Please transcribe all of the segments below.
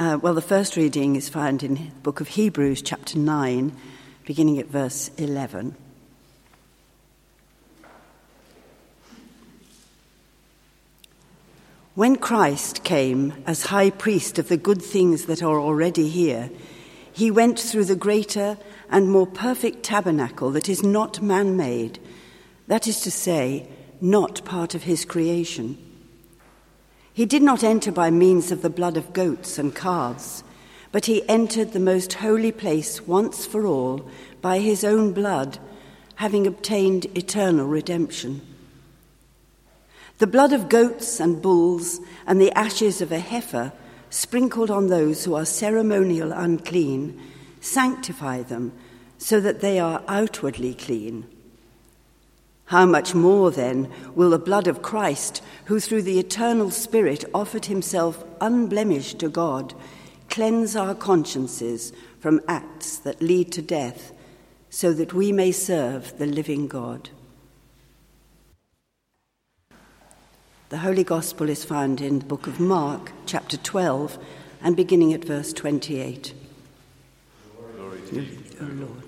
Uh, well, the first reading is found in the book of Hebrews, chapter 9, beginning at verse 11. When Christ came as high priest of the good things that are already here, he went through the greater and more perfect tabernacle that is not man made, that is to say, not part of his creation. He did not enter by means of the blood of goats and calves, but he entered the most holy place once for all by his own blood, having obtained eternal redemption. The blood of goats and bulls and the ashes of a heifer sprinkled on those who are ceremonial unclean sanctify them so that they are outwardly clean. How much more, then, will the blood of Christ, who through the eternal Spirit offered himself unblemished to God, cleanse our consciences from acts that lead to death, so that we may serve the living God? The Holy Gospel is found in the book of Mark, chapter 12, and beginning at verse 28. Glory to you, Lord.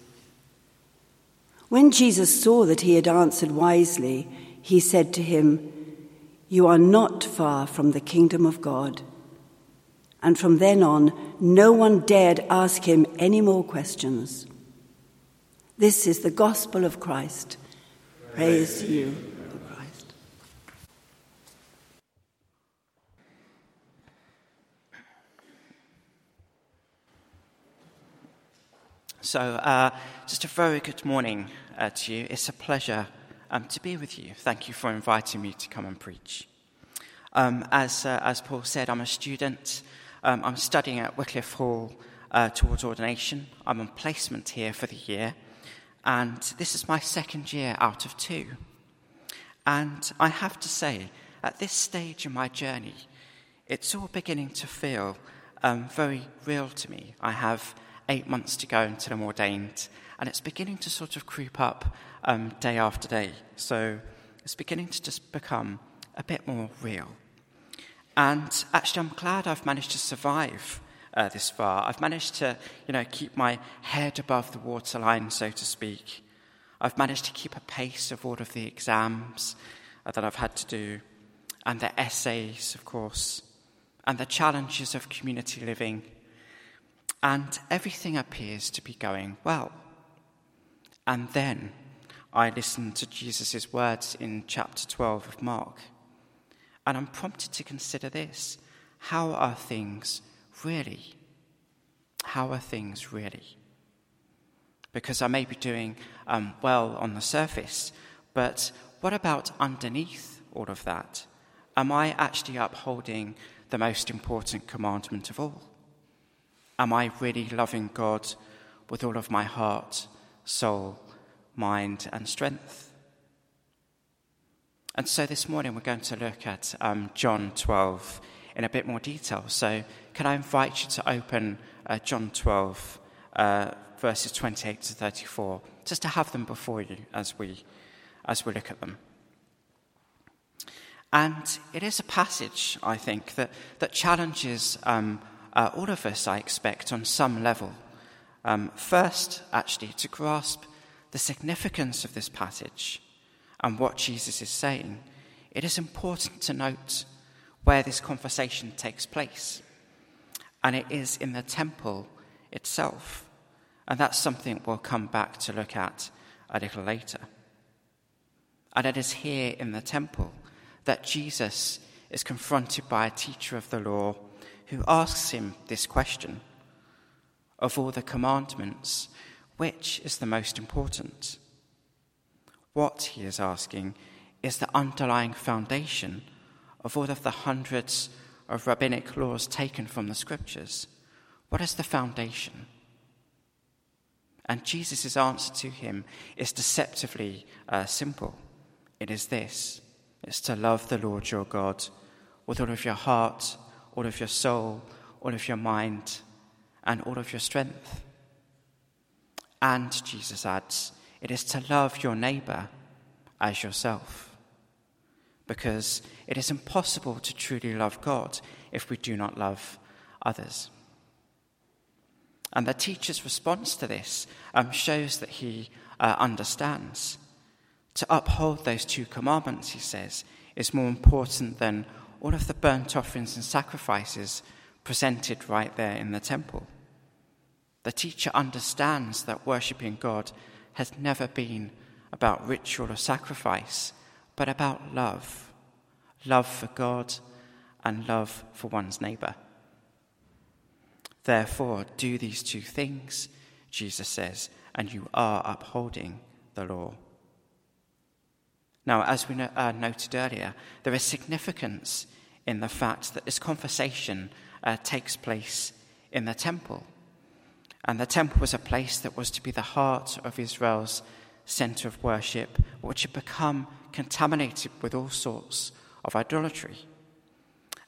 When Jesus saw that he had answered wisely, he said to him, You are not far from the kingdom of God. And from then on, no one dared ask him any more questions. This is the gospel of Christ. Praise, Praise you, So, uh, just a very good morning uh, to you. It's a pleasure um, to be with you. Thank you for inviting me to come and preach. Um, as, uh, as Paul said, I'm a student. Um, I'm studying at Wycliffe Hall uh, towards ordination. I'm on placement here for the year and this is my second year out of two. And I have to say, at this stage in my journey, it's all beginning to feel um, very real to me. I have eight months to go until I'm ordained, and it's beginning to sort of creep up um, day after day. So it's beginning to just become a bit more real. And actually, I'm glad I've managed to survive uh, this far. I've managed to, you know, keep my head above the waterline, so to speak. I've managed to keep a pace of all of the exams uh, that I've had to do, and the essays, of course, and the challenges of community living. And everything appears to be going well. And then I listen to Jesus' words in chapter 12 of Mark. And I'm prompted to consider this how are things really? How are things really? Because I may be doing um, well on the surface, but what about underneath all of that? Am I actually upholding the most important commandment of all? Am I really loving God with all of my heart, soul, mind, and strength? And so this morning we're going to look at um, John 12 in a bit more detail. So, can I invite you to open uh, John 12, uh, verses 28 to 34, just to have them before you as we, as we look at them? And it is a passage, I think, that, that challenges um, uh, all of us, I expect, on some level. Um, first, actually, to grasp the significance of this passage and what Jesus is saying it is important to note where this conversation takes place. And it is in the temple itself. And that's something we'll come back to look at a little later. And it is here in the temple that Jesus is confronted by a teacher of the law who asks him this question Of all the commandments, which is the most important? What he is asking is the underlying foundation of all of the hundreds of rabbinic laws taken from the scriptures. What is the foundation? And Jesus' answer to him is deceptively uh, simple. It is this it's to love the Lord your God with all of your heart, all of your soul, all of your mind, and all of your strength. And, Jesus adds, it is to love your neighbour as yourself. Because it is impossible to truly love God if we do not love others. And the teacher's response to this um, shows that he uh, understands. To uphold those two commandments, he says, is more important than all of the burnt offerings and sacrifices presented right there in the temple. The teacher understands that worshipping God has never been about ritual or sacrifice, but about love love for God and love for one's neighbour. Therefore, do these two things, Jesus says, and you are upholding the law. Now, as we uh, noted earlier, there is significance in the fact that this conversation uh, takes place in the temple. And the temple was a place that was to be the heart of Israel's center of worship, which had become contaminated with all sorts of idolatry.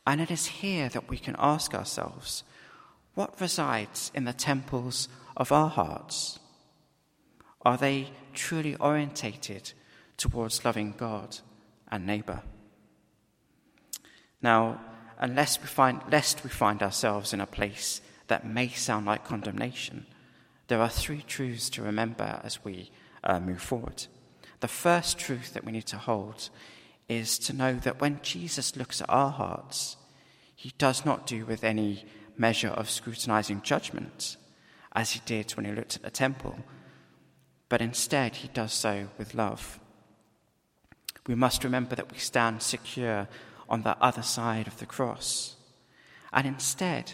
And it is here that we can ask ourselves what resides in the temples of our hearts? Are they truly orientated towards loving God and neighbour? Now, unless we find, lest we find ourselves in a place that may sound like condemnation, there are three truths to remember as we uh, move forward. The first truth that we need to hold is to know that when Jesus looks at our hearts, he does not do with any measure of scrutinizing judgment, as he did when he looked at the temple, but instead he does so with love. We must remember that we stand secure on the other side of the cross. And instead,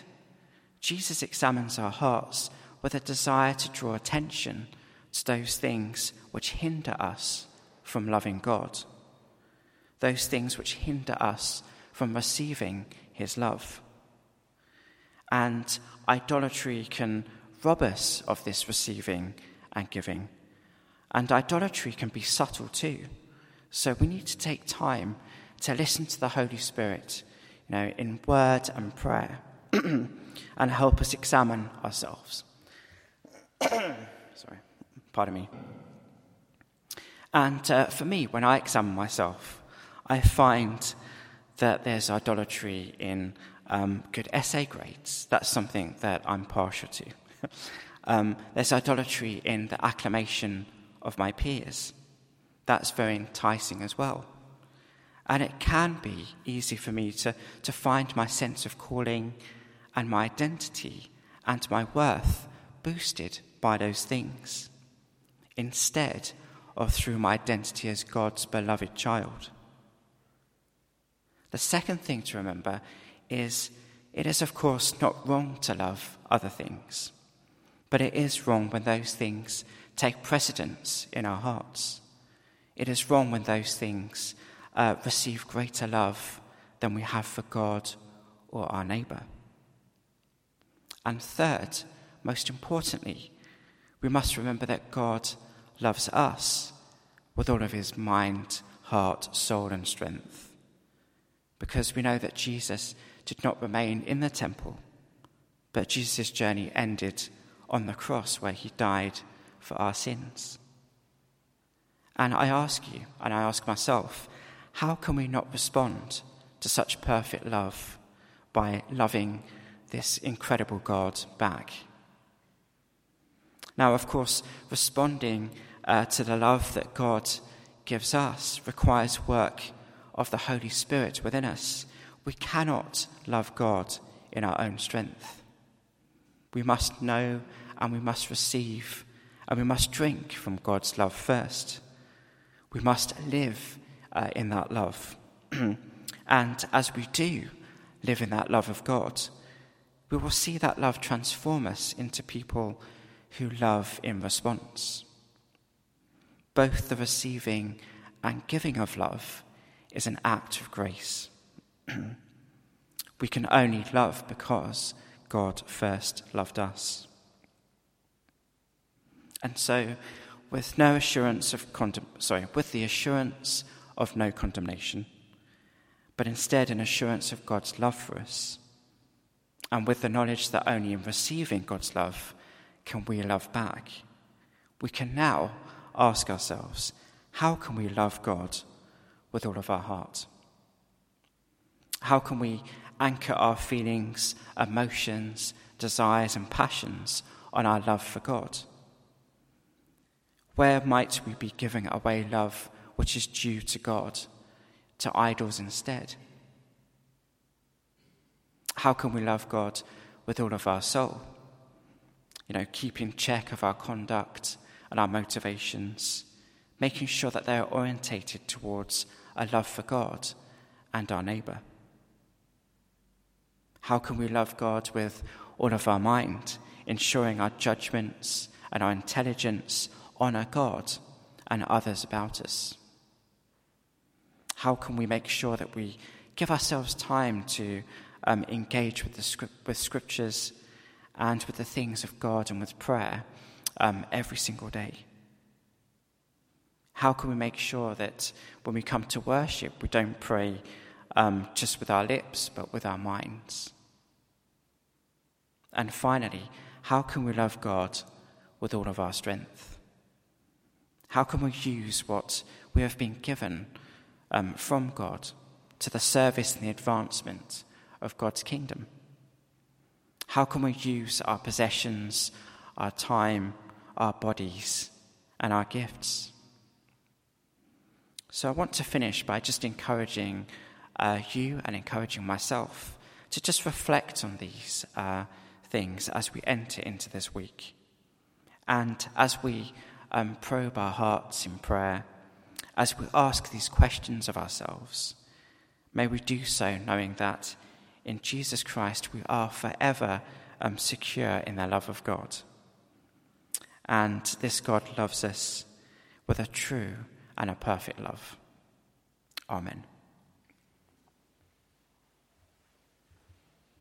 Jesus examines our hearts with a desire to draw attention to those things which hinder us from loving God, those things which hinder us from receiving His love. And idolatry can rob us of this receiving and giving. And idolatry can be subtle too. So we need to take time to listen to the Holy Spirit, you know, in word and prayer, and help us examine ourselves. Sorry, pardon me. And uh, for me, when I examine myself, I find that there's idolatry in um, good essay grades. That's something that I'm partial to. um, there's idolatry in the acclamation of my peers. That's very enticing as well. And it can be easy for me to, to find my sense of calling and my identity and my worth boosted by those things, instead of through my identity as God's beloved child. The second thing to remember is it is, of course, not wrong to love other things, but it is wrong when those things take precedence in our hearts. It is wrong when those things uh, receive greater love than we have for God or our neighbour. And third, most importantly, we must remember that God loves us with all of his mind, heart, soul, and strength. Because we know that Jesus did not remain in the temple, but Jesus' journey ended on the cross where he died for our sins. And I ask you, and I ask myself, how can we not respond to such perfect love by loving this incredible God back? Now, of course, responding uh, to the love that God gives us requires work of the Holy Spirit within us, we cannot love God in our own strength. We must know and we must receive and we must drink from God's love first. We must live uh, in that love. and as we do live in that love of God, we will see that love transform us into people who love in response. Both the receiving and giving of love is an act of grace. we can only love because God first loved us. And so, with no assurance of condemn, sorry, with the assurance of no condemnation, but instead an assurance of God's love for us, and with the knowledge that only in receiving God's love can we love back, we can now ask ourselves, how can we love God with all of our heart? How can we anchor our feelings, emotions, desires, and passions on our love for God? Where might we be giving away love which is due to God to idols instead? How can we love God with all of our soul? You know, keeping check of our conduct and our motivations, making sure that they are orientated towards a love for God and our neighbour. How can we love God with all of our mind, ensuring our judgments and our intelligence honour God and others about us? How can we make sure that we give ourselves time to um, engage with, the script, with scriptures and with the things of God and with prayer um, every single day? How can we make sure that when we come to worship, we don't pray um, just with our lips, but with our minds? And finally, how can we love God with all of our strength? How can we use what we have been given um, from God to the service and the advancement of God's kingdom? How can we use our possessions, our time, our bodies, and our gifts? So I want to finish by just encouraging uh, you and encouraging myself to just reflect on these uh, things as we enter into this week. And as we um, probe our hearts in prayer, as we ask these questions of ourselves, may we do so knowing that in Jesus Christ we are forever um, secure in the love of God. And this God loves us with a true and a perfect love. Amen.